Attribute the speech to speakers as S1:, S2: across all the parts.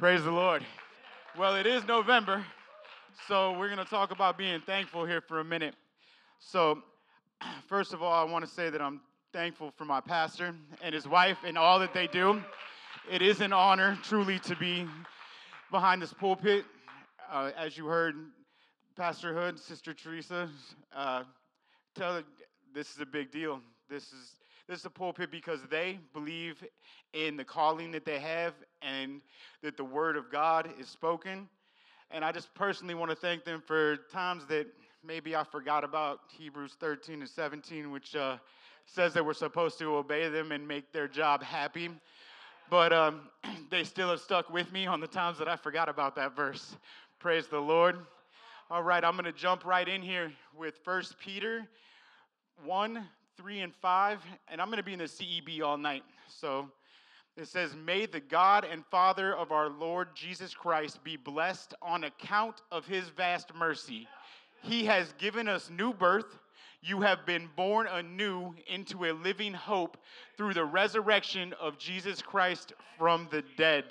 S1: Praise the Lord. Well, it is November, so we're going to talk about being thankful here for a minute. So, first of all, I want to say that I'm thankful for my pastor and his wife and all that they do. It is an honor, truly, to be behind this pulpit. Uh, as you heard, Pastor Hood, Sister Teresa, uh, tell this is a big deal. This is this is a pulpit because they believe in the calling that they have and that the word of God is spoken. And I just personally want to thank them for times that maybe I forgot about Hebrews 13 and 17, which uh, says that we're supposed to obey them and make their job happy. But um, they still have stuck with me on the times that I forgot about that verse. Praise the Lord. All right, I'm going to jump right in here with First Peter 1 3 and 5, and I'm going to be in the CEB all night. So it says, May the God and Father of our Lord Jesus Christ be blessed on account of his vast mercy. He has given us new birth. You have been born anew into a living hope through the resurrection of Jesus Christ from the dead.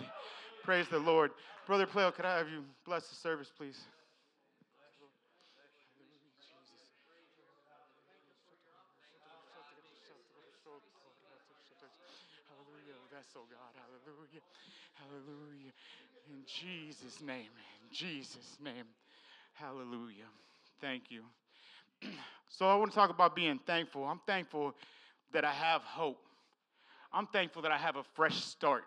S1: Praise the Lord. Brother Plale, could I have you bless the service, please? Oh God. Hallelujah. Hallelujah. In Jesus' name. In Jesus' name. Hallelujah. Thank you. so I want to talk about being thankful. I'm thankful that I have hope. I'm thankful that I have a fresh start.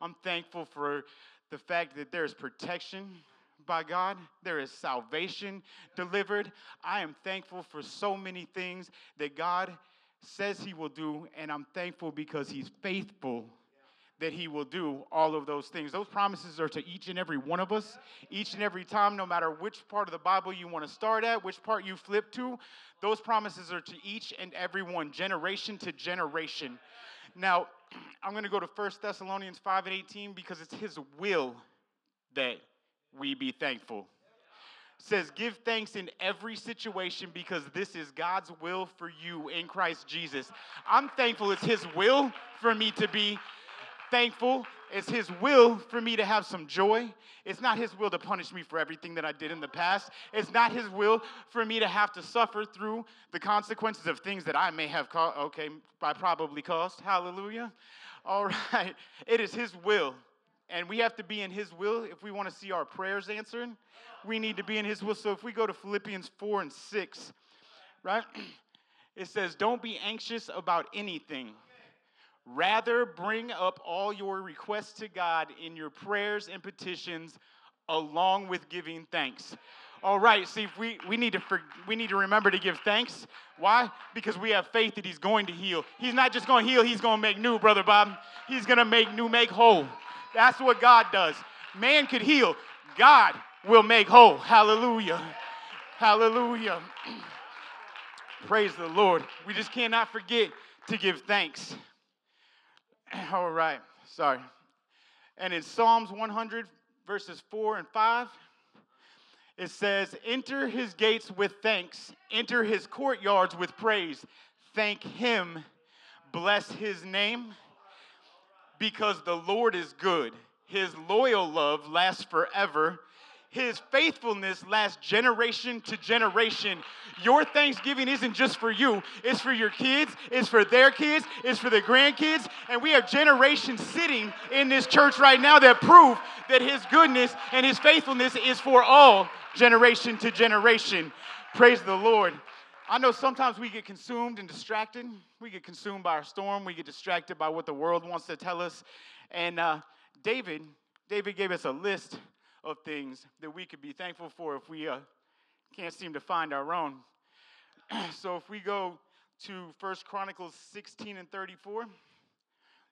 S1: I'm thankful for the fact that there's protection by God, there is salvation delivered. I am thankful for so many things that God says he will do, and I'm thankful because he's faithful that he will do all of those things. Those promises are to each and every one of us, each and every time, no matter which part of the Bible you want to start at, which part you flip to. Those promises are to each and every one, generation to generation. Now, I'm going to go to 1 Thessalonians 5 and 18 because it's his will that we be thankful says, Give thanks in every situation because this is God's will for you in Christ Jesus. I'm thankful it's His will for me to be thankful. It's His will for me to have some joy. It's not His will to punish me for everything that I did in the past. It's not His will for me to have to suffer through the consequences of things that I may have caused, okay, I probably caused. Hallelujah. All right. It is His will. And we have to be in His will if we want to see our prayers answered we need to be in His will. So if we go to Philippians 4 and 6, right? It says, Don't be anxious about anything. Rather, bring up all your requests to God in your prayers and petitions, along with giving thanks. All right, see, we, we, need to we need to remember to give thanks. Why? Because we have faith that He's going to heal. He's not just going to heal, He's going to make new, Brother Bob. He's going to make new, make whole. That's what God does. Man could heal, God will make whole. Hallelujah. Hallelujah. Praise the Lord. We just cannot forget to give thanks. All right, sorry. And in Psalms 100, verses 4 and 5, it says, Enter his gates with thanks, enter his courtyards with praise. Thank him, bless his name, because the Lord is good. His loyal love lasts forever his faithfulness lasts generation to generation. Your Thanksgiving isn't just for you, it's for your kids, it's for their kids, it's for their grandkids. And we have generations sitting in this church right now that prove that His goodness and His faithfulness is for all, generation to generation. Praise the Lord. I know sometimes we get consumed and distracted. We get consumed by our storm. We get distracted by what the world wants to tell us. And uh, David, David gave us a list of things that we could be thankful for if we uh, can't seem to find our own. so if we go to First Chronicles 16 and 34,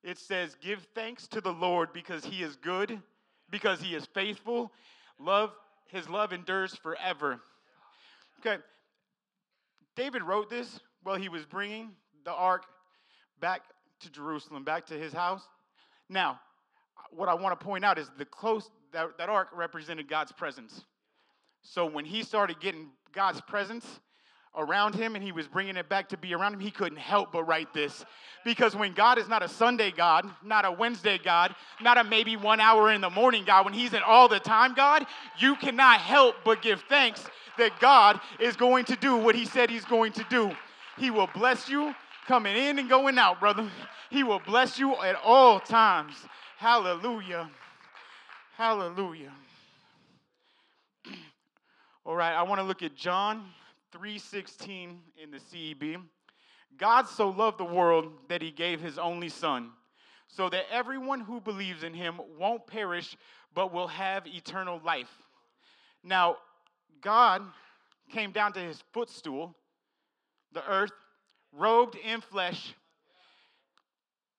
S1: it says, Give thanks to the Lord because he is good, because he is faithful. Love, his love endures forever. Okay. David wrote this while he was bringing the ark back to Jerusalem, back to his house. Now, what I want to point out is the close that, that ark represented God's presence. So when he started getting God's presence around him and he was bringing it back to be around him, he couldn't help but write this. Because when God is not a Sunday God, not a Wednesday God, not a maybe one hour in the morning God, when he's an all the time God, you cannot help but give thanks that God is going to do what he said he's going to do. He will bless you coming in and going out, brother. He will bless you at all times. Hallelujah. Hallelujah. All right, I want to look at John 3:16 in the CEB. God so loved the world that he gave his only son, so that everyone who believes in him won't perish but will have eternal life. Now, God came down to his footstool, the earth, robed in flesh,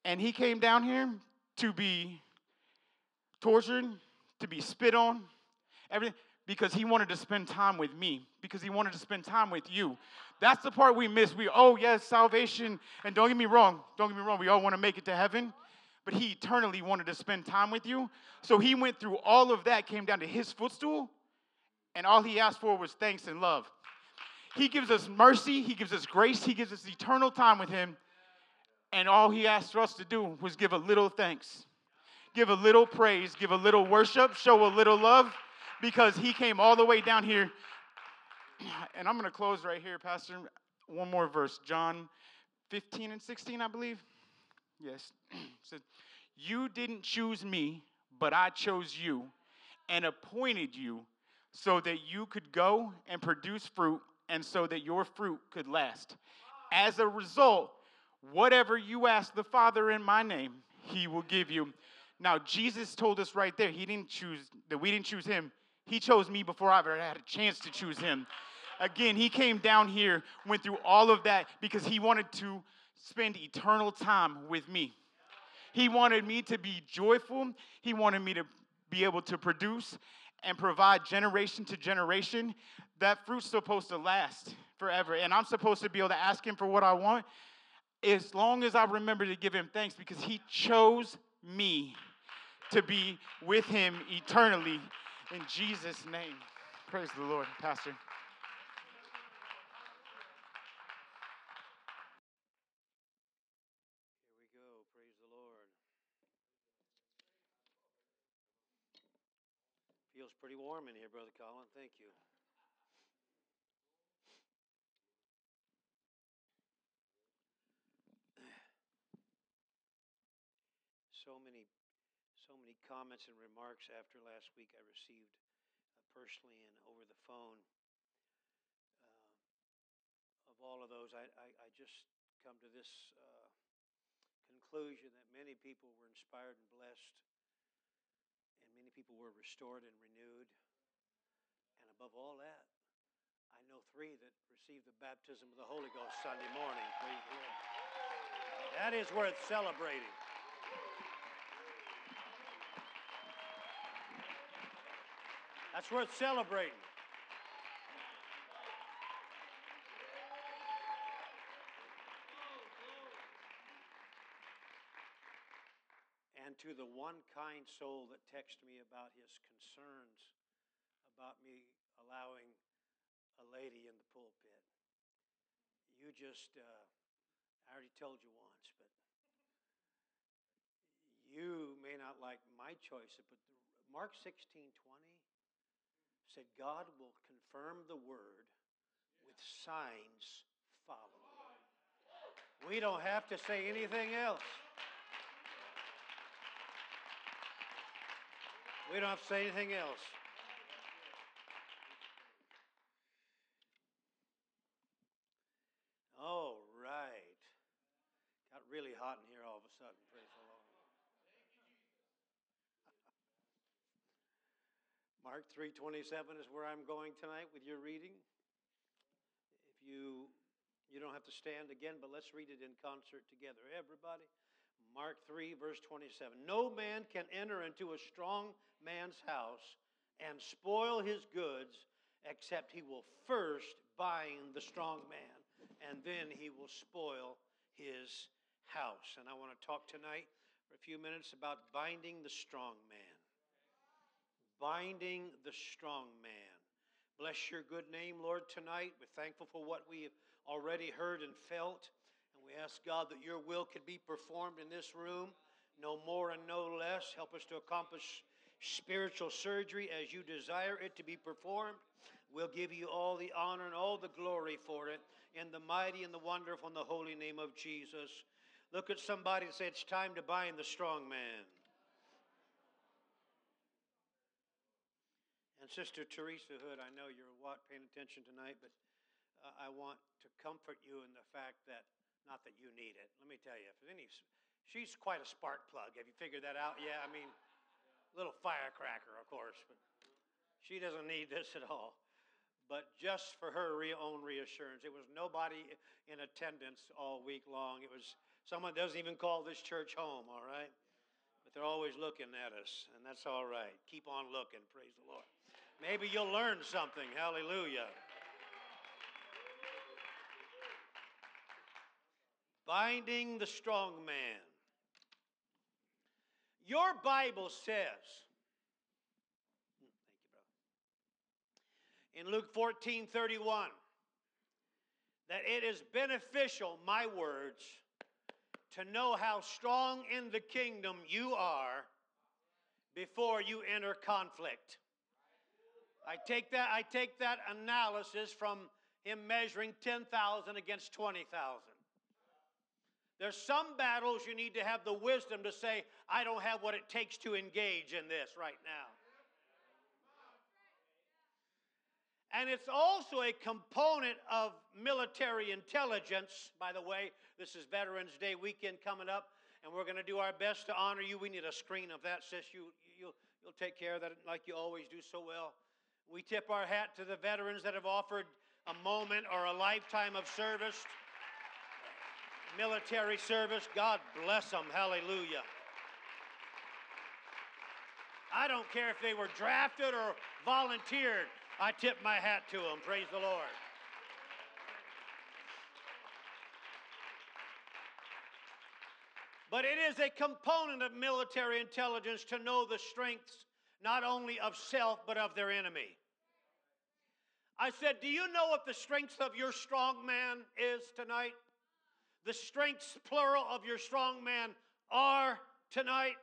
S1: and he came down here to be tortured, to be spit on, everything, because he wanted to spend time with me, because he wanted to spend time with you. That's the part we miss. We, oh, yes, salvation. And don't get me wrong, don't get me wrong, we all want to make it to heaven, but he eternally wanted to spend time with you. So he went through all of that, came down to his footstool, and all he asked for was thanks and love. He gives us mercy, he gives us grace, he gives us eternal time with him. And all he asked for us to do was give a little thanks, give a little praise, give a little worship, show a little love, because he came all the way down here. And I'm going to close right here, Pastor. One more verse John 15 and 16, I believe. Yes. said, You didn't choose me, but I chose you and appointed you so that you could go and produce fruit and so that your fruit could last. As a result, whatever you ask the Father in my name, he will give you. Now, Jesus told us right there, he didn't choose that we didn't choose him. He chose me before I ever had a chance to choose him. Again, he came down here, went through all of that because he wanted to spend eternal time with me. He wanted me to be joyful. He wanted me to be able to produce and provide generation to generation. That fruit's supposed to last forever. And I'm supposed to be able to ask him for what I want as long as I remember to give him thanks because he chose me to be with him eternally in Jesus' name. Praise the Lord, Pastor.
S2: Here we go. Praise the Lord. Feels pretty warm in here, Brother Colin. Thank you. So many, so many comments and remarks after last week I received uh, personally and over the phone. Uh, of all of those, I, I, I just come to this uh, conclusion that many people were inspired and blessed, and many people were restored and renewed. And above all that, I know three that received the baptism of the Holy Ghost Sunday morning. That is worth celebrating. That's worth celebrating. And to the one kind soul that texted me about his concerns about me allowing a lady in the pulpit, you just, uh, I already told you once, but you may not like my choice, but the, Mark 16 20 said, God will confirm the word with signs following. We don't have to say anything else. We don't have to say anything else. All right. Got really hot in here all of a sudden. Praise the Lord. Mark 3:27 is where I'm going tonight with your reading. If you you don't have to stand again, but let's read it in concert together. Everybody. Mark 3 verse 27. No man can enter into a strong man's house and spoil his goods except he will first bind the strong man and then he will spoil his house. And I want to talk tonight for a few minutes about binding the strong man binding the strong man. Bless your good name, Lord, tonight. We're thankful for what we have already heard and felt. And we ask, God, that your will could be performed in this room, no more and no less. Help us to accomplish spiritual surgery as you desire it to be performed. We'll give you all the honor and all the glory for it in the mighty and the wonderful and the holy name of Jesus. Look at somebody and say, It's time to bind the strong man. And Sister Teresa Hood, I know you're what paying attention tonight, but uh, I want to comfort you in the fact that not that you need it. Let me tell you, if any, she's quite a spark plug. Have you figured that out? Yeah, I mean, little firecracker, of course, but she doesn't need this at all but just for her re- own reassurance. It was nobody in attendance all week long. It was someone doesn't even call this church home, all right? But they're always looking at us, and that's all right. Keep on looking, praise the Lord. Maybe you'll learn something. Hallelujah. Binding the strong man. Your Bible says, in Luke 14 31 that it is beneficial, my words, to know how strong in the kingdom you are before you enter conflict. I take that, I take that analysis from him measuring 10,000 against 20,000. There's some battles you need to have the wisdom to say, I don't have what it takes to engage in this right now. And it's also a component of military intelligence. By the way, this is Veterans Day weekend coming up, and we're going to do our best to honor you. We need a screen of that, sis. You, you'll, you'll take care of that like you always do so well. We tip our hat to the veterans that have offered a moment or a lifetime of service, military service. God bless them. Hallelujah. I don't care if they were drafted or volunteered. I tip my hat to them. Praise the Lord. But it is a component of military intelligence to know the strengths not only of self but of their enemy. I said, Do you know what the strength of your strong man is tonight? The strengths, plural, of your strong man are tonight.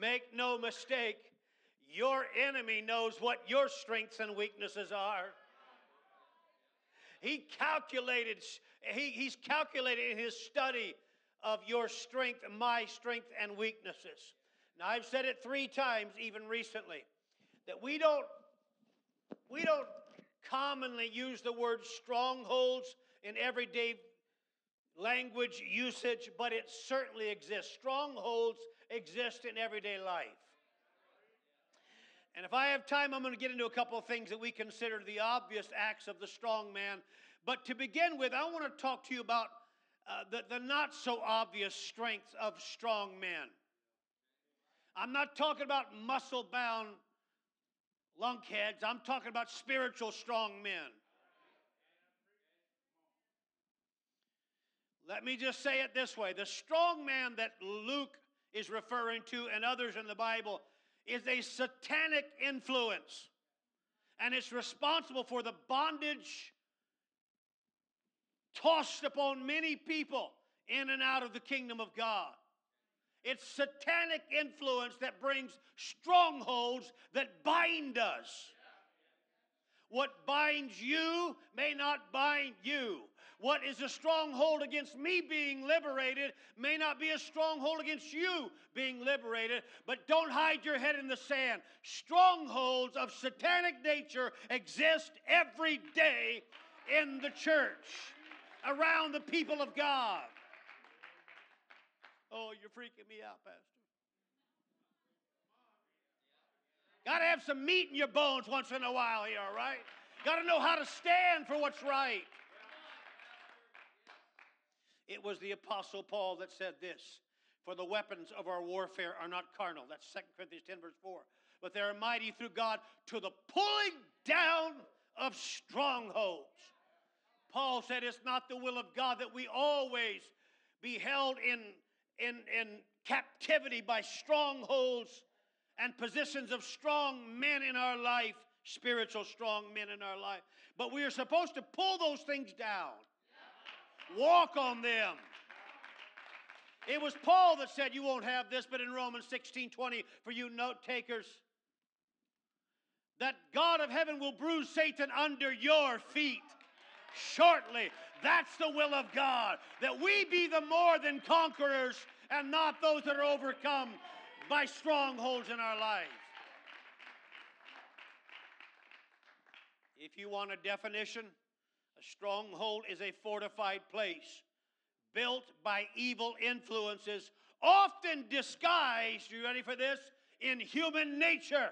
S2: Make no mistake, your enemy knows what your strengths and weaknesses are. He calculated, he, he's calculated in his study of your strength, my strength, and weaknesses. Now I've said it three times, even recently, that we don't we don't commonly use the word strongholds in everyday language usage, but it certainly exists. Strongholds exist in everyday life. And if I have time, I'm going to get into a couple of things that we consider the obvious acts of the strong man. But to begin with, I want to talk to you about uh, the, the not so obvious strengths of strong men. I'm not talking about muscle bound lunkheads, I'm talking about spiritual strong men. Let me just say it this way the strong man that Luke is referring to and others in the Bible is a satanic influence, and it's responsible for the bondage tossed upon many people in and out of the kingdom of God. It's satanic influence that brings strongholds that bind us. What binds you may not bind you. What is a stronghold against me being liberated may not be a stronghold against you being liberated, but don't hide your head in the sand. Strongholds of satanic nature exist every day in the church, around the people of God. Oh, you're freaking me out, Pastor. Got to have some meat in your bones once in a while here, all right? Got to know how to stand for what's right. It was the Apostle Paul that said this For the weapons of our warfare are not carnal. That's 2 Corinthians 10, verse 4. But they are mighty through God to the pulling down of strongholds. Paul said it's not the will of God that we always be held in, in, in captivity by strongholds and positions of strong men in our life spiritual strong men in our life. But we are supposed to pull those things down, walk on them. It was Paul that said, You won't have this, but in Romans 16 20, for you note takers, that God of heaven will bruise Satan under your feet shortly. That's the will of God, that we be the more than conquerors and not those that are overcome by strongholds in our lives. If you want a definition, a stronghold is a fortified place built by evil influences, often disguised, you ready for this? In human nature.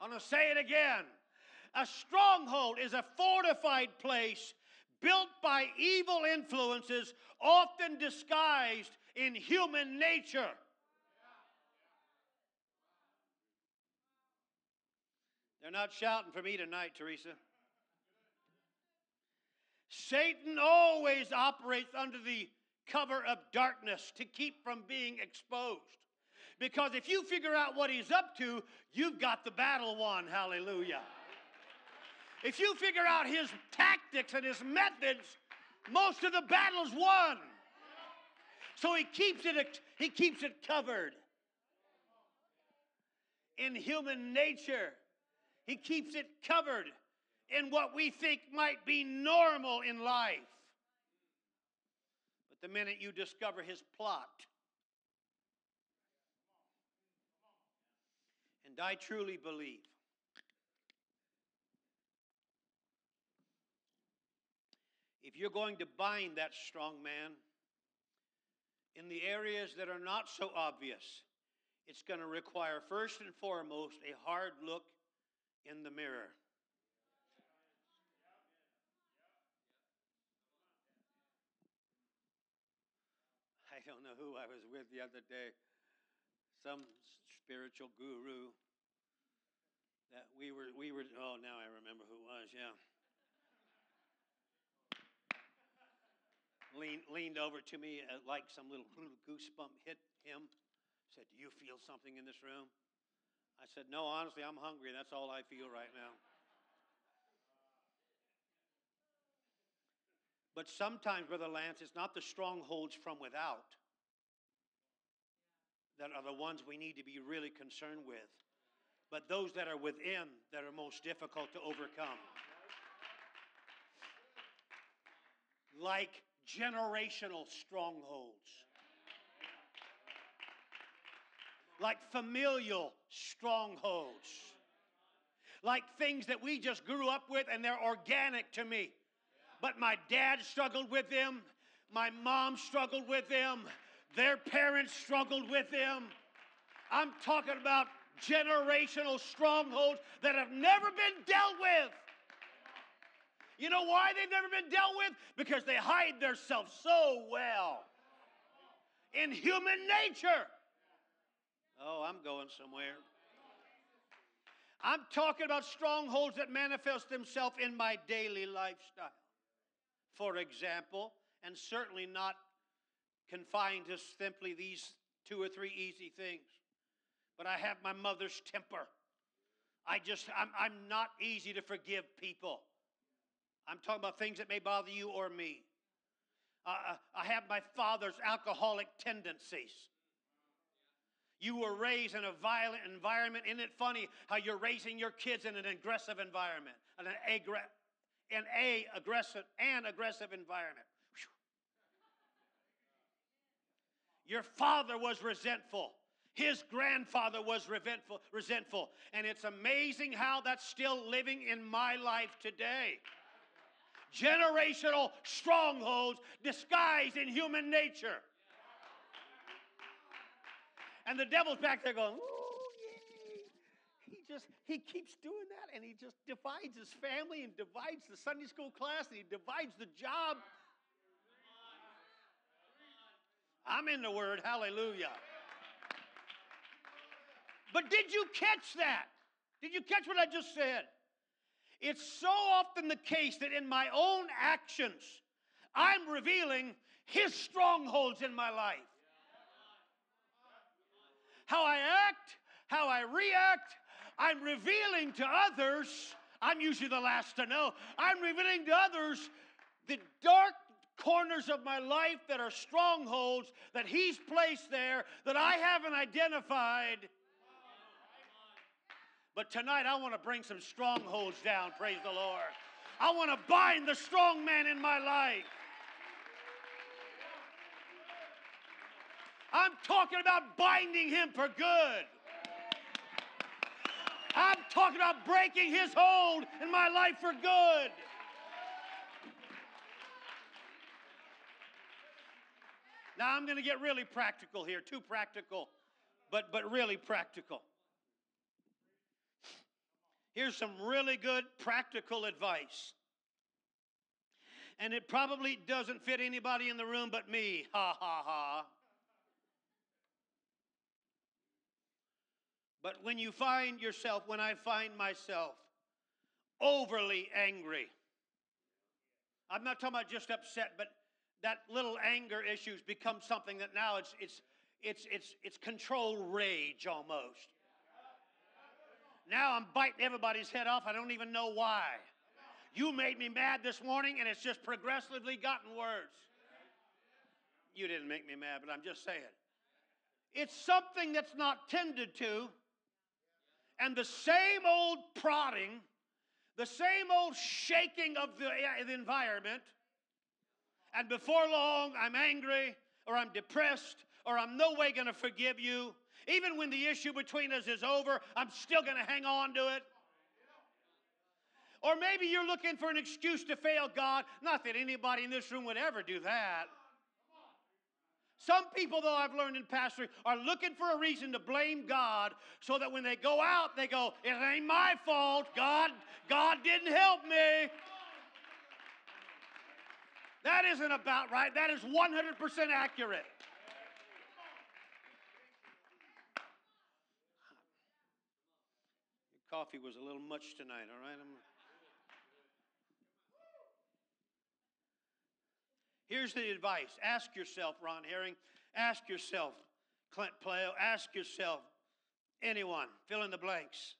S2: I'm going to say it again. A stronghold is a fortified place built by evil influences, often disguised in human nature. They're not shouting for me tonight, Teresa. Satan always operates under the cover of darkness to keep from being exposed. Because if you figure out what he's up to, you've got the battle won. Hallelujah. If you figure out his tactics and his methods, most of the battle's won. So he keeps it, he keeps it covered. In human nature, he keeps it covered in what we think might be normal in life. But the minute you discover his plot, and I truly believe if you're going to bind that strong man in the areas that are not so obvious, it's going to require, first and foremost, a hard look in the mirror. I don't know who I was with the other day, some spiritual guru that we were we were oh now I remember who it was, yeah. Leaned, leaned over to me uh, like some little, little goosebump hit him. Said, Do you feel something in this room? I said, No, honestly, I'm hungry. That's all I feel right now. But sometimes, Brother Lance, it's not the strongholds from without that are the ones we need to be really concerned with, but those that are within that are most difficult to overcome. Like generational strongholds, like familial strongholds, like things that we just grew up with and they're organic to me. But my dad struggled with them, my mom struggled with them, their parents struggled with them. I'm talking about generational strongholds that have never been dealt with. You know why they've never been dealt with? Because they hide themselves so well in human nature. Oh, I'm going somewhere. I'm talking about strongholds that manifest themselves in my daily lifestyle. For example, and certainly not confined to simply these two or three easy things, but I have my mother's temper. I just, I'm, I'm not easy to forgive people. I'm talking about things that may bother you or me. Uh, I have my father's alcoholic tendencies. You were raised in a violent environment. Isn't it funny how you're raising your kids in an aggressive environment, an, aggr- an a aggressive and aggressive environment? Your father was resentful. His grandfather was resentful, resentful. And it's amazing how that's still living in my life today generational strongholds disguised in human nature. And the devil's back there going. He just, he keeps doing that and he just divides his family and divides the Sunday school class and he divides the job. I'm in the word, hallelujah. But did you catch that? Did you catch what I just said? It's so often the case that in my own actions, I'm revealing His strongholds in my life. How I act, how I react, I'm revealing to others, I'm usually the last to know, I'm revealing to others the dark corners of my life that are strongholds that He's placed there that I haven't identified. But tonight I want to bring some strongholds down, praise the Lord. I want to bind the strong man in my life. I'm talking about binding him for good. I'm talking about breaking his hold in my life for good. Now I'm going to get really practical here, too practical, but, but really practical. Here's some really good practical advice. And it probably doesn't fit anybody in the room but me. Ha ha ha. But when you find yourself, when I find myself overly angry, I'm not talking about just upset, but that little anger issues become something that now it's it's it's it's it's controlled rage almost. Now I'm biting everybody's head off. I don't even know why. You made me mad this morning, and it's just progressively gotten worse. You didn't make me mad, but I'm just saying. It's something that's not tended to, and the same old prodding, the same old shaking of the, eh, the environment, and before long I'm angry, or I'm depressed, or I'm no way going to forgive you. Even when the issue between us is over, I'm still going to hang on to it. Or maybe you're looking for an excuse to fail God. Not that anybody in this room would ever do that. Some people, though, I've learned in pastoring, are looking for a reason to blame God so that when they go out, they go, It ain't my fault. God, God didn't help me. That isn't about right. That is 100% accurate. Your coffee was a little much tonight, all right? I'm... Here's the advice ask yourself, Ron Herring, ask yourself, Clint Playo, ask yourself, anyone, fill in the blanks.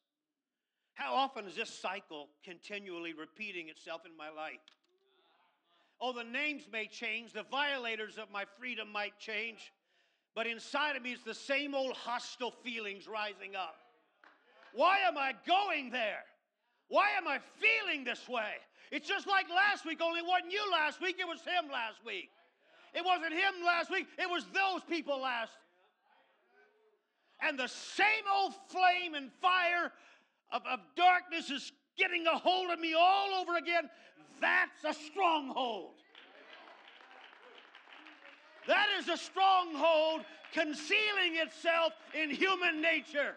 S2: How often is this cycle continually repeating itself in my life? Oh, the names may change, the violators of my freedom might change, but inside of me is the same old hostile feelings rising up. Why am I going there? Why am I feeling this way? It's just like last week, only it wasn't you last week, it was him last week. It wasn't him last week, it was those people last. And the same old flame and fire of, of darkness is getting a hold of me all over again. That's a stronghold. That is a stronghold concealing itself in human nature.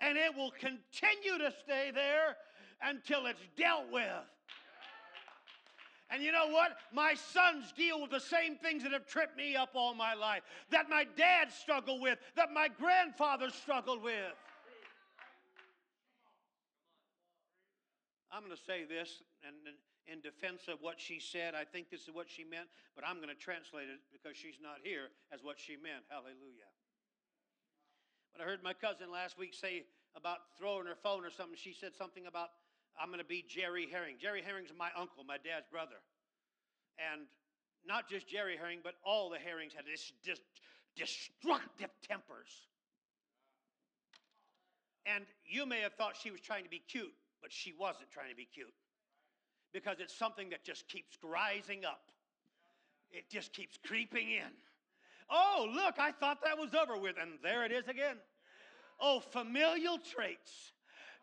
S2: And it will continue to stay there until it's dealt with. And you know what? My sons deal with the same things that have tripped me up all my life, that my dad struggled with, that my grandfather struggled with. I'm going to say this and in defense of what she said. I think this is what she meant, but I'm going to translate it because she's not here as what she meant. Hallelujah. But I heard my cousin last week say about throwing her phone or something. She said something about, I'm going to be Jerry Herring. Jerry Herring's my uncle, my dad's brother. And not just Jerry Herring, but all the Herrings had this, this destructive tempers. And you may have thought she was trying to be cute, but she wasn't trying to be cute. Because it's something that just keeps rising up, it just keeps creeping in. Oh, look, I thought that was over with, and there it is again. Oh, familial traits.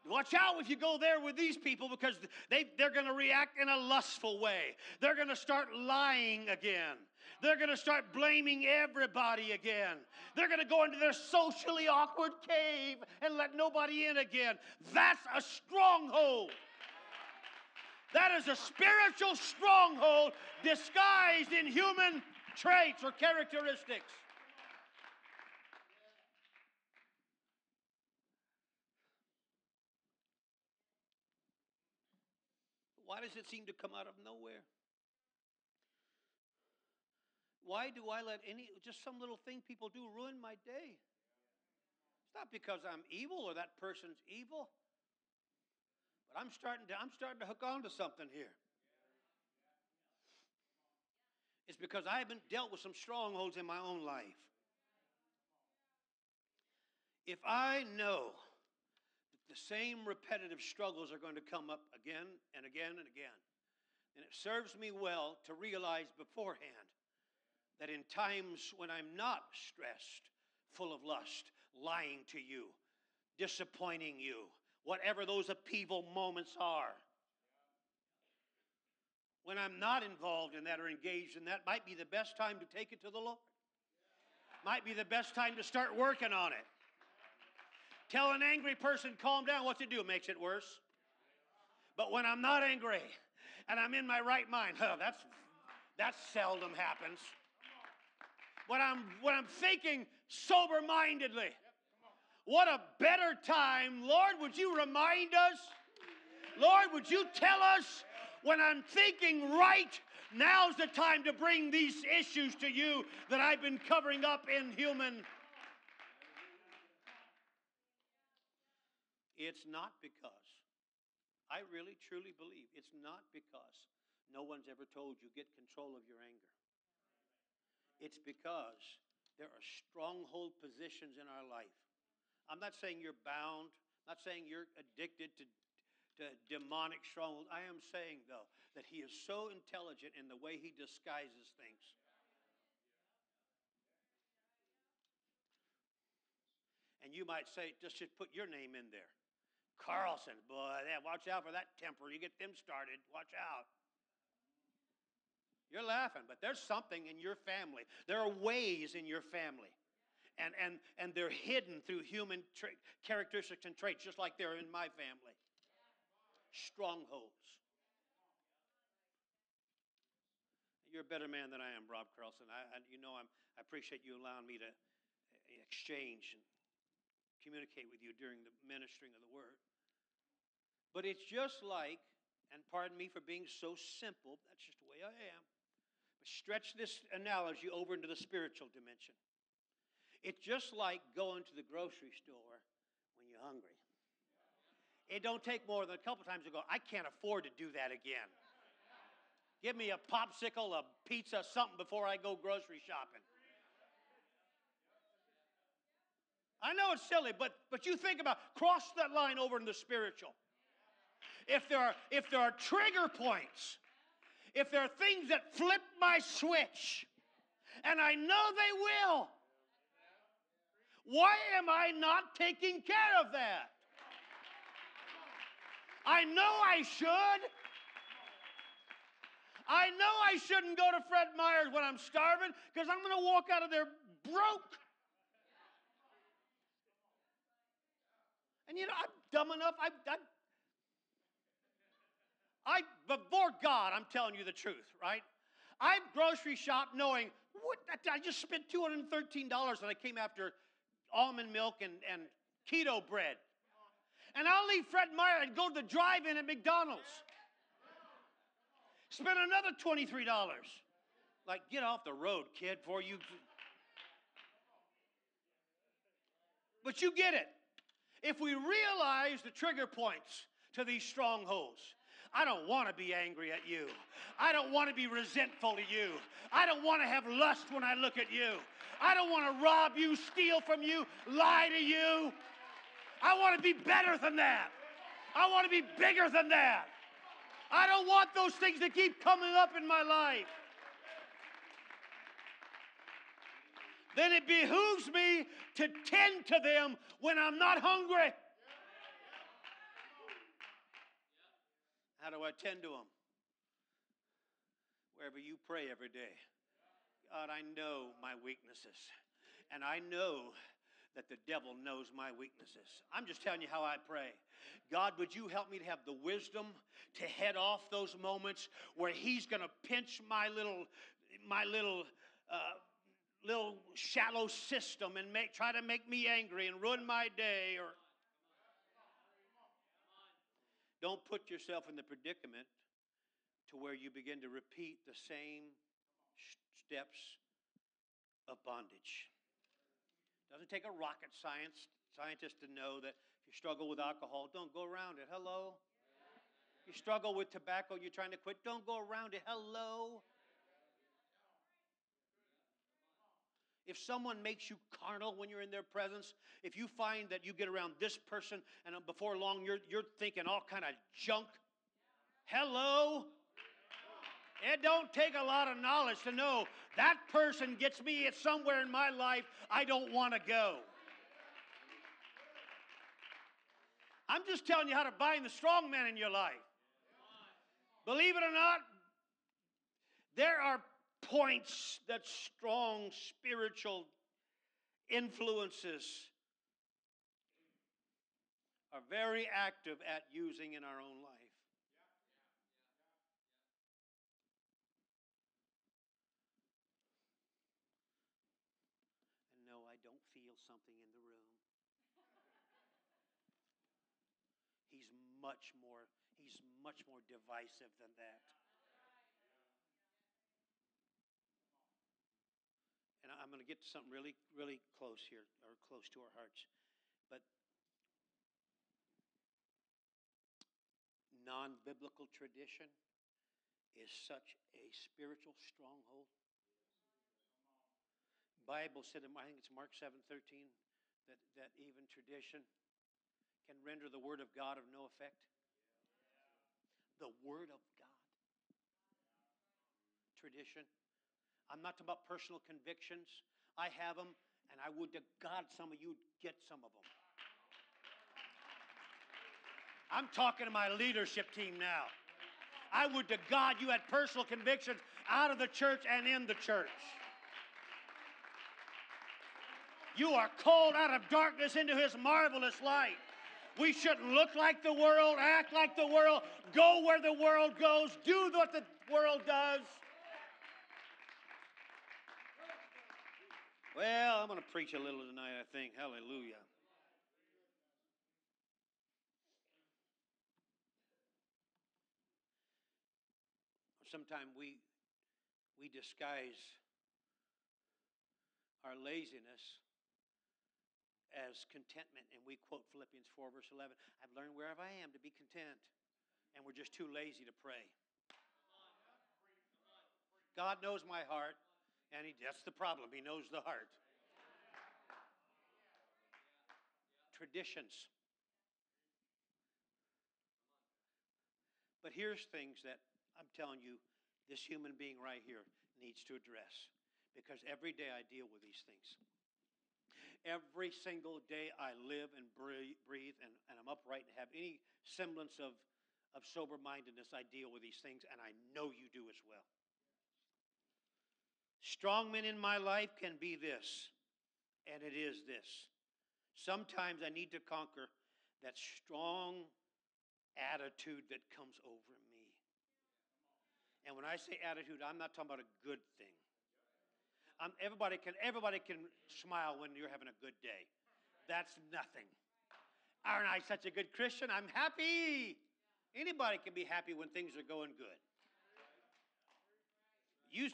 S2: Watch out if you go there with these people because they, they're going to react in a lustful way. They're going to start lying again. They're going to start blaming everybody again. They're going to go into their socially awkward cave and let nobody in again. That's a stronghold. That is a spiritual stronghold disguised in human traits or characteristics. Why does it seem to come out of nowhere? Why do I let any, just some little thing people do, ruin my day? It's not because I'm evil or that person's evil. But I'm starting to, I'm starting to hook on to something here. It's because I haven't dealt with some strongholds in my own life. If I know that the same repetitive struggles are going to come up again and again and again, then it serves me well to realize beforehand that in times when I'm not stressed, full of lust, lying to you, disappointing you, whatever those upheaval moments are, when I'm not involved in that or engaged in that, might be the best time to take it to the Lord. Might be the best time to start working on it. Tell an angry person, calm down. What it do? Makes it worse. But when I'm not angry and I'm in my right mind, huh, that's that seldom happens when I'm, when I'm thinking sober mindedly. What a better time. Lord, would you remind us? Lord, would you tell us when I'm thinking right, now's the time to bring these issues to you that I've been covering up in human. It's not because, I really truly believe, it's not because no one's ever told you get control of your anger. It's because there are stronghold positions in our life. I'm not saying you're bound, not saying you're addicted to, to demonic stronghold. I am saying, though, that he is so intelligent in the way he disguises things. And you might say, just, just put your name in there. Carlson, boy, yeah, watch out for that temper. You get them started, watch out. You're laughing, but there's something in your family. There are ways in your family. And, and, and they're hidden through human tra- characteristics and traits, just like they're in my family. Strongholds. You're a better man than I am, Rob Carlson. I, I, you know I'm, I appreciate you allowing me to uh, exchange and communicate with you during the ministering of the word. But it's just like, and pardon me for being so simple, that's just the way I am. But Stretch this analogy over into the spiritual dimension. It's just like going to the grocery store when you're hungry. It don't take more than a couple times to go, I can't afford to do that again. Give me a popsicle, a pizza, something before I go grocery shopping. I know it's silly, but but you think about cross that line over in the spiritual. If there are if there are trigger points if there are things that flip my switch, and I know they will, why am I not taking care of that? I know I should. I know I shouldn't go to Fred Meyer's when I'm starving because I'm going to walk out of there broke. And you know, I'm dumb enough. I, I, I, before God, I'm telling you the truth, right? I grocery shop knowing what I just spent $213 and I came after almond milk and, and keto bread. And I'll leave Fred Meyer and go to the drive in at McDonald's. Spend another $23. Like, get off the road, kid, before you. But you get it. If we realize the trigger points to these strongholds, I don't want to be angry at you. I don't want to be resentful to you. I don't want to have lust when I look at you. I don't want to rob you, steal from you, lie to you. I want to be better than that. I want to be bigger than that. I don't want those things to keep coming up in my life. Then it behooves me to tend to them when I'm not hungry. How do I tend to them? Wherever you pray every day. God, I know my weaknesses. And I know that the devil knows my weaknesses. I'm just telling you how I pray. God, would you help me to have the wisdom to head off those moments where he's going to pinch my little my little uh, little shallow system and make try to make me angry and ruin my day or don't put yourself in the predicament to where you begin to repeat the same steps of bondage. Doesn't take a rocket science scientist to know that if you struggle with alcohol, don't go around it. Hello. If you struggle with tobacco, you're trying to quit, don't go around it. Hello. If someone makes you carnal when you're in their presence, if you find that you get around this person and before long you're, you're thinking all kind of junk, hello? It don't take a lot of knowledge to know that person gets me somewhere in my life I don't want to go. I'm just telling you how to bind the strong man in your life. Believe it or not, there are points that strong spiritual influences are very active at using in our own life. And no, I don't feel something in the room. He's much more he's much more divisive than that. and I'm going to get to something really, really close here, or close to our hearts. But non biblical tradition is such a spiritual stronghold. Bible said I think it's Mark 7 13 that, that even tradition can render the word of God of no effect. The word of God. Tradition I'm not talking about personal convictions. I have them, and I would to God some of you get some of them. I'm talking to my leadership team now. I would to God you had personal convictions out of the church and in the church. You are called out of darkness into his marvelous light. We shouldn't look like the world, act like the world, go where the world goes, do what the world does. Well, I'm going to preach a little tonight, I think. Hallelujah. Sometimes we, we disguise our laziness as contentment, and we quote Philippians 4, verse 11 I've learned wherever I am to be content, and we're just too lazy to pray. God knows my heart. And he, that's the problem. He knows the heart. Traditions. But here's things that I'm telling you this human being right here needs to address. Because every day I deal with these things. Every single day I live and breathe and, and I'm upright and have any semblance of, of sober mindedness, I deal with these things, and I know you do as well. Strong men in my life can be this, and it is this. Sometimes I need to conquer that strong attitude that comes over me. And when I say attitude, I'm not talking about a good thing. Everybody can everybody can smile when you're having a good day. That's nothing. Aren't I such a good Christian? I'm happy. Anybody can be happy when things are going good. You,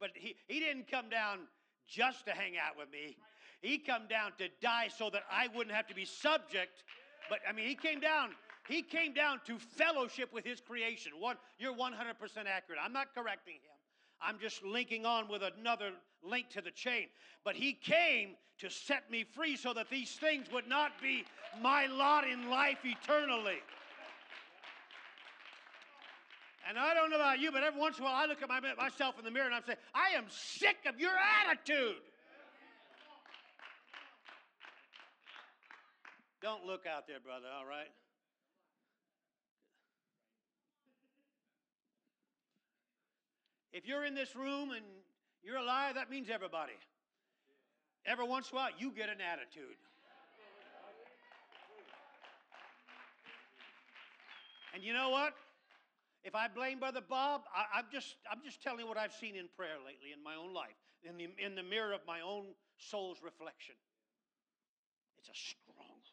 S2: but he, he didn't come down just to hang out with me. He come down to die so that I wouldn't have to be subject. But I mean, he came down. He came down to fellowship with his creation. One, you're 100% accurate. I'm not correcting him. I'm just linking on with another link to the chain. But he came to set me free so that these things would not be my lot in life eternally. And I don't know about you, but every once in a while I look at my, myself in the mirror and I say, I am sick of your attitude. Don't look out there, brother, all right? If you're in this room and you're alive, that means everybody. Every once in a while, you get an attitude. And you know what? If I blame Brother Bob, I, am just, I'm just telling you what I've seen in prayer lately in my own life, in the, in the mirror of my own soul's reflection. It's a stronghold.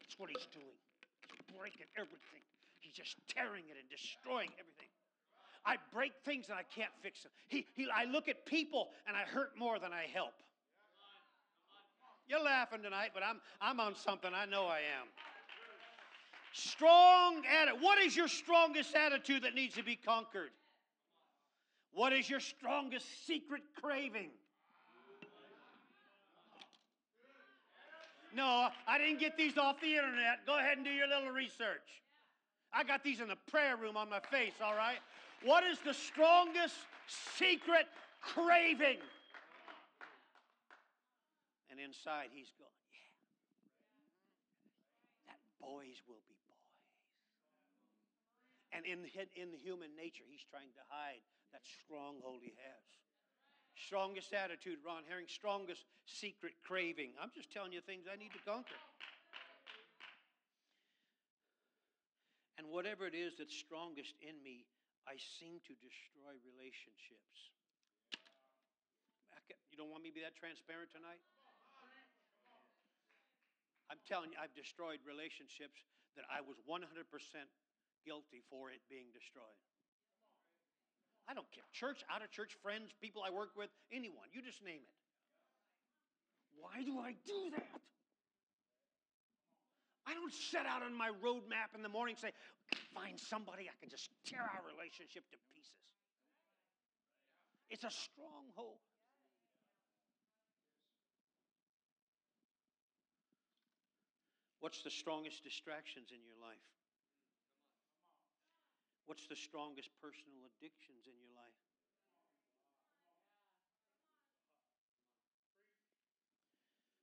S2: That's what he's doing. He's breaking everything. He's just tearing it and destroying everything. I break things and I can't fix them. He, he, I look at people and I hurt more than I help. You're laughing tonight, but I'm, I'm on something. I know I am. Strong attitude. What is your strongest attitude that needs to be conquered? What is your strongest secret craving? No, I didn't get these off the internet. Go ahead and do your little research. I got these in the prayer room on my face, all right? What is the strongest secret craving? And inside, he's going, Yeah, that boys will be boys. And in, in the human nature, he's trying to hide that stronghold he has. Strongest attitude, Ron Herring, strongest secret craving. I'm just telling you things I need to conquer. And whatever it is that's strongest in me, I seem to destroy relationships. You don't want me to be that transparent tonight? I'm telling you, I've destroyed relationships that I was 100% guilty for it being destroyed. I don't care. Church, out of church, friends, people I work with, anyone. You just name it. Why do I do that? I don't set out on my roadmap in the morning and say, find somebody I can just tear our relationship to pieces. It's a stronghold. What's the strongest distractions in your life? What's the strongest personal addictions in your life?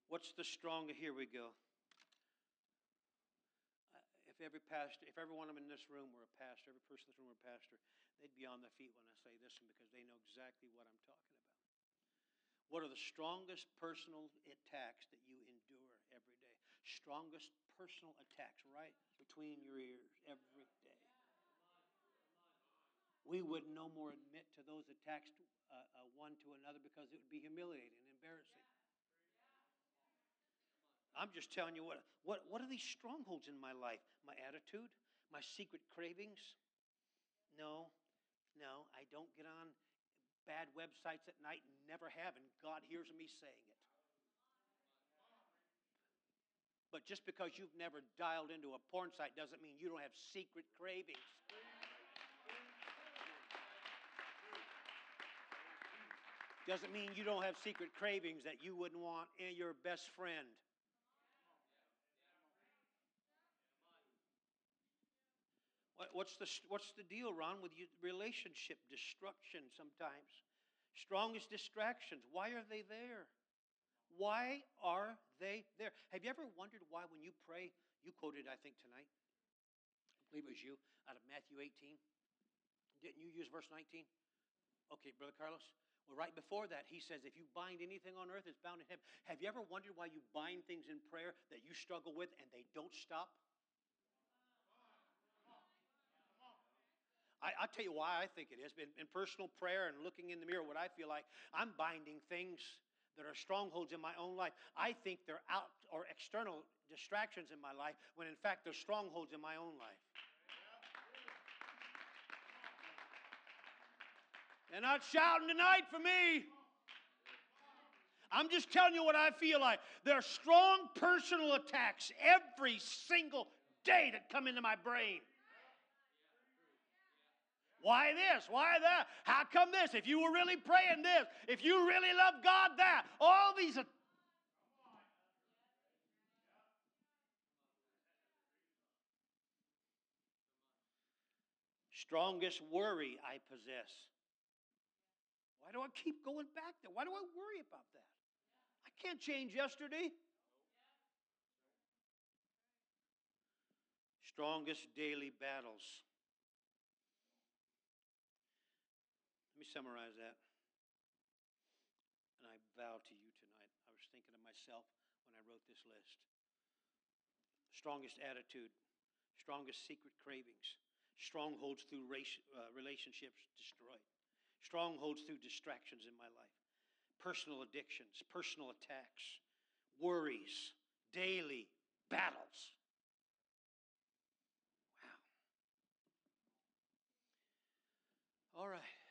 S2: What's the strongest? Here we go. Every pastor, if every one of them in this room were a pastor, every person in this room were a pastor, they'd be on their feet when I say this one because they know exactly what I'm talking about. What are the strongest personal attacks that you endure every day? Strongest personal attacks right between your ears every day we would no more admit to those attacks uh, uh, one to another because it would be humiliating and embarrassing. I'm just telling you what, what, what are these strongholds in my life? My attitude? My secret cravings? No, no, I don't get on bad websites at night, never have, and God hears me saying it. But just because you've never dialed into a porn site doesn't mean you don't have secret cravings. Doesn't mean you don't have secret cravings that you wouldn't want in your best friend. What's the, what's the deal, Ron, with relationship destruction sometimes? Strongest distractions. Why are they there? Why are they there? Have you ever wondered why, when you pray, you quoted, I think, tonight, I believe it was you, out of Matthew 18. Didn't you use verse 19? Okay, Brother Carlos. Well, right before that, he says, if you bind anything on earth, it's bound in heaven. Have you ever wondered why you bind things in prayer that you struggle with and they don't stop? I, will tell you why I think it is. In, in personal prayer and looking in the mirror, what I feel like, I'm binding things that are strongholds in my own life. I think they're out or external distractions in my life when in fact they're strongholds in my own life. They're not shouting tonight for me. I'm just telling you what I feel like. There are strong personal attacks every single day that come into my brain. Why this? Why that? How come this? If you were really praying this, if you really love God, that. All these. Strongest worry I possess why do I keep going back there? Why do I worry about that? I can't change yesterday. Strongest daily battles. Let me summarize that. And I vow to you tonight. I was thinking of myself when I wrote this list. Strongest attitude, strongest secret cravings, strongholds through race, uh, relationships destroyed strongholds through distractions in my life, personal addictions, personal attacks, worries, daily battles. Wow. All right.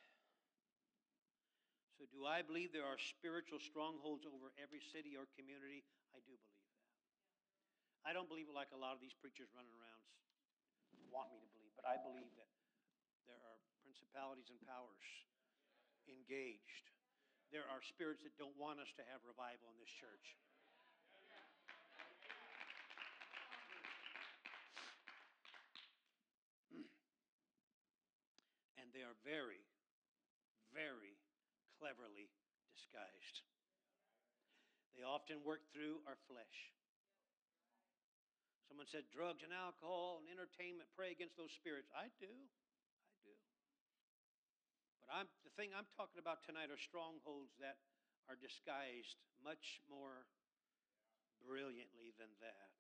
S2: Do I believe there are spiritual strongholds over every city or community? I do believe that. I don't believe it like a lot of these preachers running around want me to believe, but I believe that there are principalities and powers engaged. There are spirits that don't want us to have revival in this church. and they are very, very cleverly disguised. They often work through our flesh. Someone said drugs and alcohol and entertainment pray against those spirits. I do. I do. But I'm, the thing I'm talking about tonight are strongholds that are disguised much more brilliantly than that.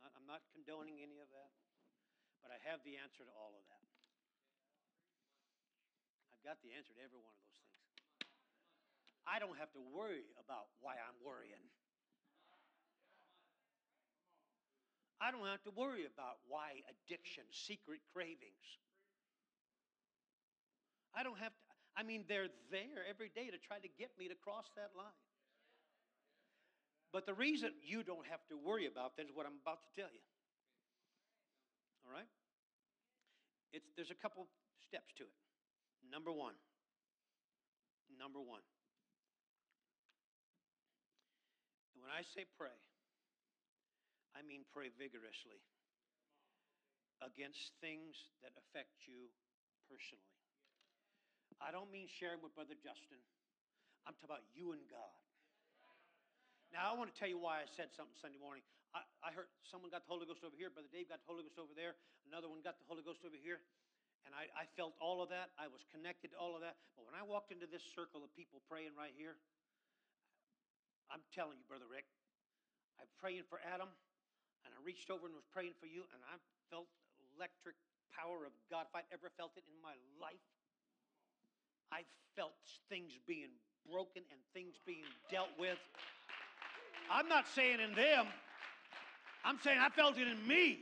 S2: Not, I'm not condoning any of that, but I have the answer to all of that got the answer to every one of those things. I don't have to worry about why I'm worrying. I don't have to worry about why addiction, secret cravings. I don't have to, I mean, they're there every day to try to get me to cross that line. But the reason you don't have to worry about that is what I'm about to tell you. All right? It's, there's a couple steps to it. Number one. Number one. when I say pray, I mean pray vigorously against things that affect you personally. I don't mean sharing with Brother Justin. I'm talking about you and God. Now, I want to tell you why I said something Sunday morning. I, I heard someone got the Holy Ghost over here. Brother Dave got the Holy Ghost over there. Another one got the Holy Ghost over here. And I, I felt all of that. I was connected to all of that. But when I walked into this circle of people praying right here, I'm telling you, Brother Rick, I'm praying for Adam, and I reached over and was praying for you, and I felt electric power of God. If I'd ever felt it in my life, I felt things being broken and things being dealt with. I'm not saying in them, I'm saying I felt it in me.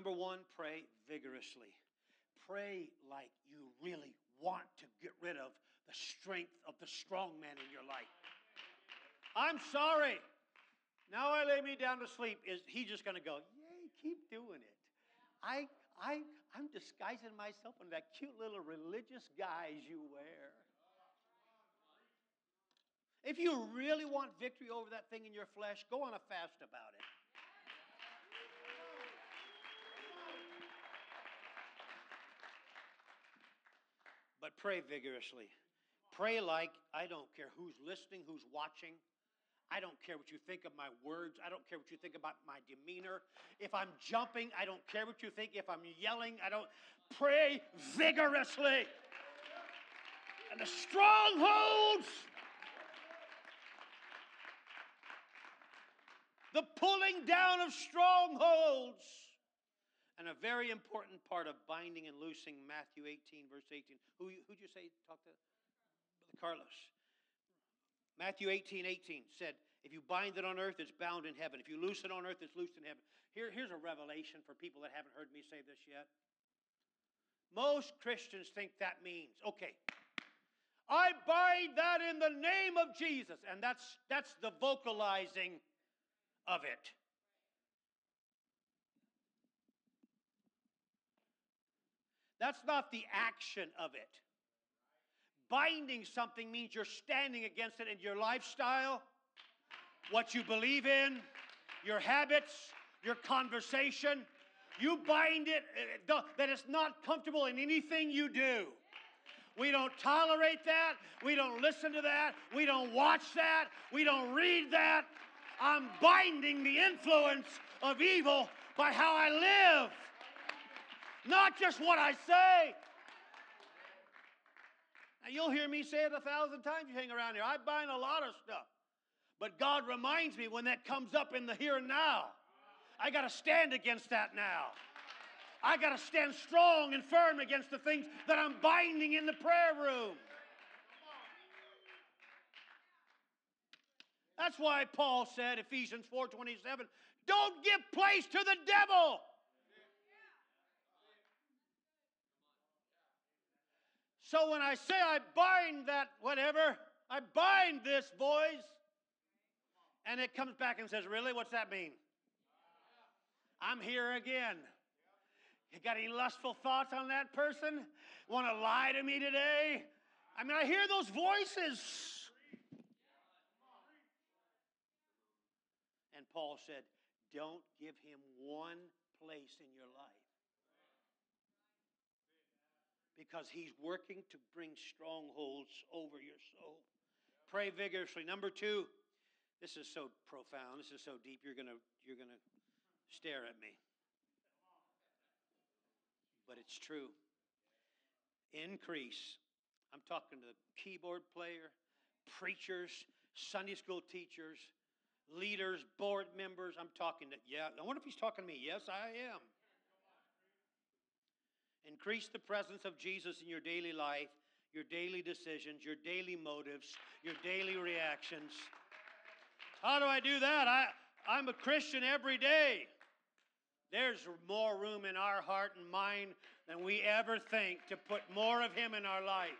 S2: Number one, pray vigorously. Pray like you really want to get rid of the strength of the strong man in your life. I'm sorry. Now I lay me down to sleep. Is he just going to go, yay, keep doing it? I, I, I'm disguising myself in that cute little religious guise you wear. If you really want victory over that thing in your flesh, go on a fast about it. But pray vigorously. Pray like I don't care who's listening, who's watching. I don't care what you think of my words. I don't care what you think about my demeanor. If I'm jumping, I don't care what you think. If I'm yelling, I don't. Pray vigorously. And the strongholds, the pulling down of strongholds and a very important part of binding and loosing, Matthew 18, verse 18. Who, who'd you say talk to? Brother Carlos. Matthew 18, 18 said, if you bind it on earth, it's bound in heaven. If you loose it on earth, it's loosed in heaven. Here, here's a revelation for people that haven't heard me say this yet. Most Christians think that means, okay, I bind that in the name of Jesus. And that's, that's the vocalizing of it. That's not the action of it. Binding something means you're standing against it in your lifestyle, what you believe in, your habits, your conversation. You bind it uh, that it's not comfortable in anything you do. We don't tolerate that. We don't listen to that. We don't watch that. We don't read that. I'm binding the influence of evil by how I live not just what I say. Now, you'll hear me say it a thousand times you hang around here. I bind a lot of stuff. But God reminds me when that comes up in the here and now. I got to stand against that now. I got to stand strong and firm against the things that I'm binding in the prayer room. That's why Paul said, Ephesians 4:27, don't give place to the devil. So when I say I bind that whatever, I bind this voice, and it comes back and says, Really? What's that mean? I'm here again. You got any lustful thoughts on that person? Want to lie to me today? I mean, I hear those voices. And Paul said, Don't give him one place in your life. Because he's working to bring strongholds over your soul. Pray vigorously. Number two, this is so profound. This is so deep. You're gonna you're gonna stare at me. But it's true. Increase. I'm talking to the keyboard player, preachers, Sunday school teachers, leaders, board members. I'm talking to, yeah, I wonder if he's talking to me. Yes, I am. Increase the presence of Jesus in your daily life, your daily decisions, your daily motives, your daily reactions. How do I do that? I, I'm a Christian every day. There's more room in our heart and mind than we ever think to put more of Him in our life.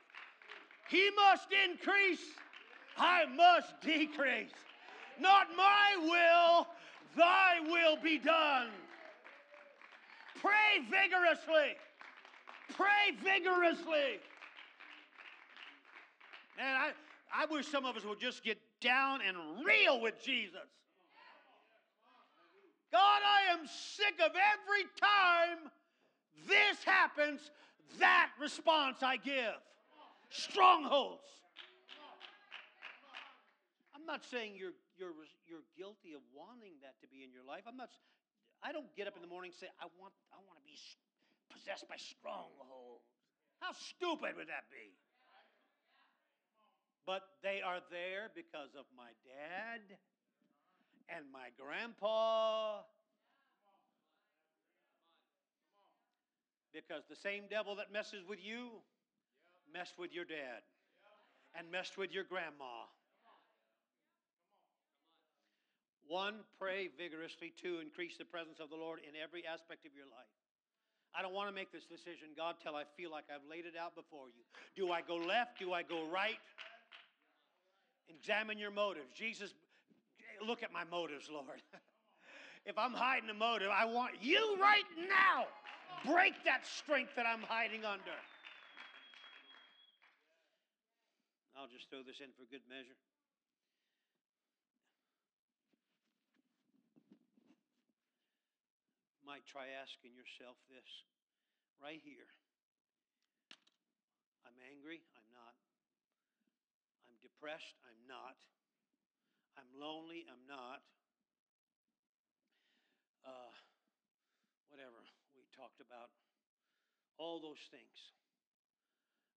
S2: He must increase, I must decrease. Not my will, thy will be done. Pray vigorously. Pray vigorously. And I, I wish some of us would just get down and real with Jesus. God, I am sick of every time this happens, that response I give. Strongholds. I'm not saying you're, you're, you're guilty of wanting that to be in your life. I'm not, I don't get up in the morning and say, I want, I want to be possessed by strongholds. How stupid would that be? But they are there because of my dad and my grandpa. Because the same devil that messes with you messed with your dad and messed with your grandma. One, pray vigorously. Two, increase the presence of the Lord in every aspect of your life. I don't want to make this decision, God, till I feel like I've laid it out before you. Do I go left? Do I go right? Examine your motives. Jesus, look at my motives, Lord. if I'm hiding a motive, I want you right now. Break that strength that I'm hiding under. I'll just throw this in for good measure. Might try asking yourself this right here. I'm angry, I'm not. I'm depressed, I'm not. I'm lonely, I'm not. Uh, whatever we talked about, all those things.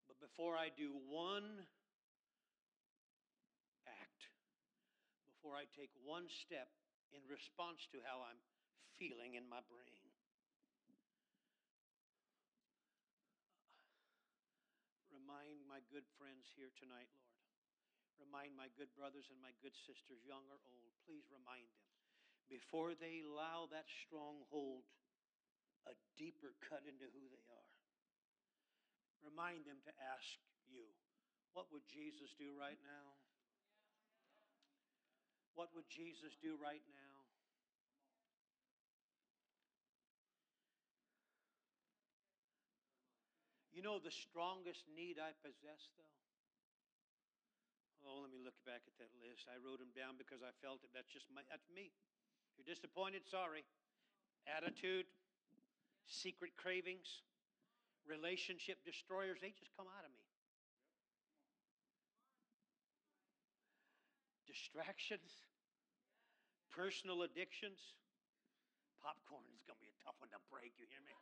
S2: But before I do one act, before I take one step in response to how I'm feeling in my brain. Remind my good friends here tonight, Lord. Remind my good brothers and my good sisters, young or old. Please remind them before they allow that stronghold a deeper cut into who they are. Remind them to ask you, what would Jesus do right now? What would Jesus do right now? You know the strongest need I possess, though? Oh, let me look back at that list. I wrote them down because I felt it. That's just my, that's me. If you're disappointed, sorry. Attitude, secret cravings, relationship destroyers, they just come out of me. Distractions, personal addictions. Popcorn is going to be a tough one to break, you hear me?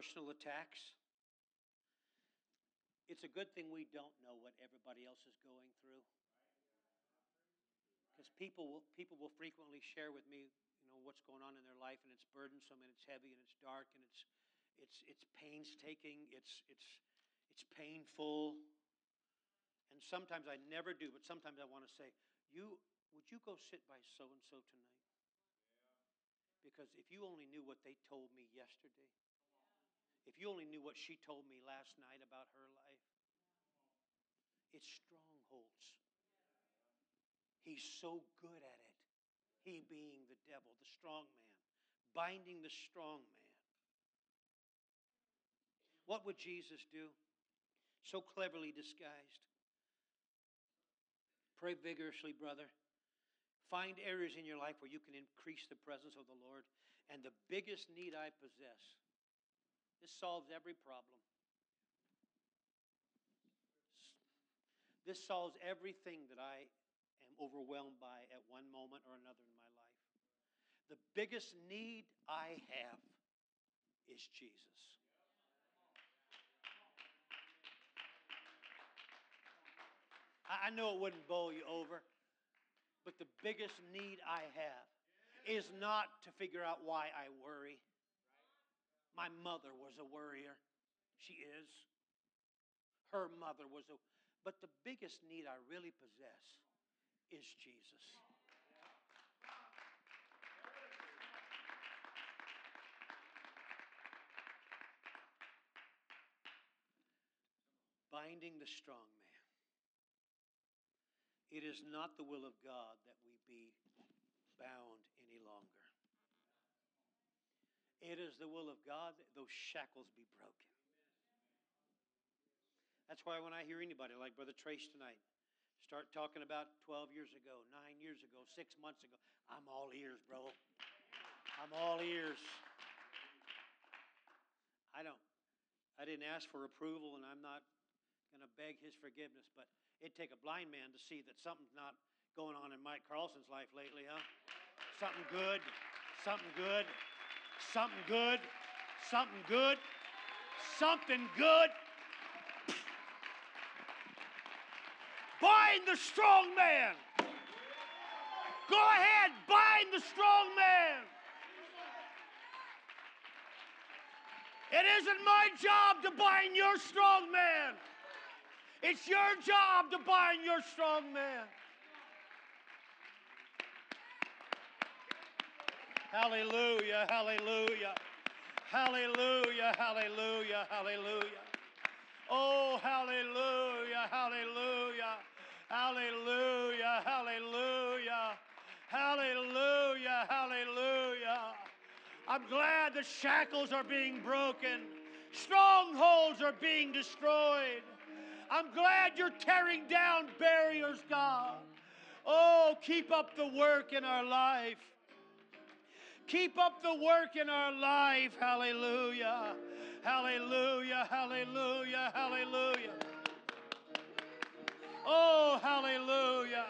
S2: Personal attacks. It's a good thing we don't know what everybody else is going through. Because people will, people will frequently share with me, you know, what's going on in their life, and it's burdensome, and it's heavy, and it's dark, and it's, it's, it's painstaking, it's, it's, it's painful. And sometimes I never do, but sometimes I want to say, you, would you go sit by so and so tonight? Because if you only knew what they told me yesterday, if you only knew what she told me last night about her life, it's strongholds. He's so good at it. He being the devil, the strong man, binding the strong man. What would Jesus do? So cleverly disguised. Pray vigorously, brother. Find areas in your life where you can increase the presence of the Lord. And the biggest need I possess, this solves every problem. This solves everything that I am overwhelmed by at one moment or another in my life. The biggest need I have is Jesus. I know it wouldn't bowl you over. But the biggest need I have is not to figure out why I worry. My mother was a worrier. She is. Her mother was a. But the biggest need I really possess is Jesus. Binding the strong man. it is not the will of God that we be bound. It is the will of God that those shackles be broken. That's why when I hear anybody like Brother Trace tonight start talking about 12 years ago, nine years ago, six months ago, I'm all ears, bro. I'm all ears. I don't, I didn't ask for approval and I'm not going to beg his forgiveness, but It'd take a blind man to see that something's not going on in Mike Carlson's life lately, huh? Something good, something good, something good, something good, something good. Bind the strong man. Go ahead, bind the strong man. It isn't my job to bind your strong man. It's your job to bind your strong man. Hallelujah, hallelujah, hallelujah, hallelujah, hallelujah. Oh, hallelujah, hallelujah, hallelujah, hallelujah, hallelujah, hallelujah. I'm glad the shackles are being broken, strongholds are being destroyed. I'm glad you're tearing down barriers, God. Oh, keep up the work in our life. Keep up the work in our life. Hallelujah. Hallelujah. Hallelujah. Hallelujah. Oh, hallelujah.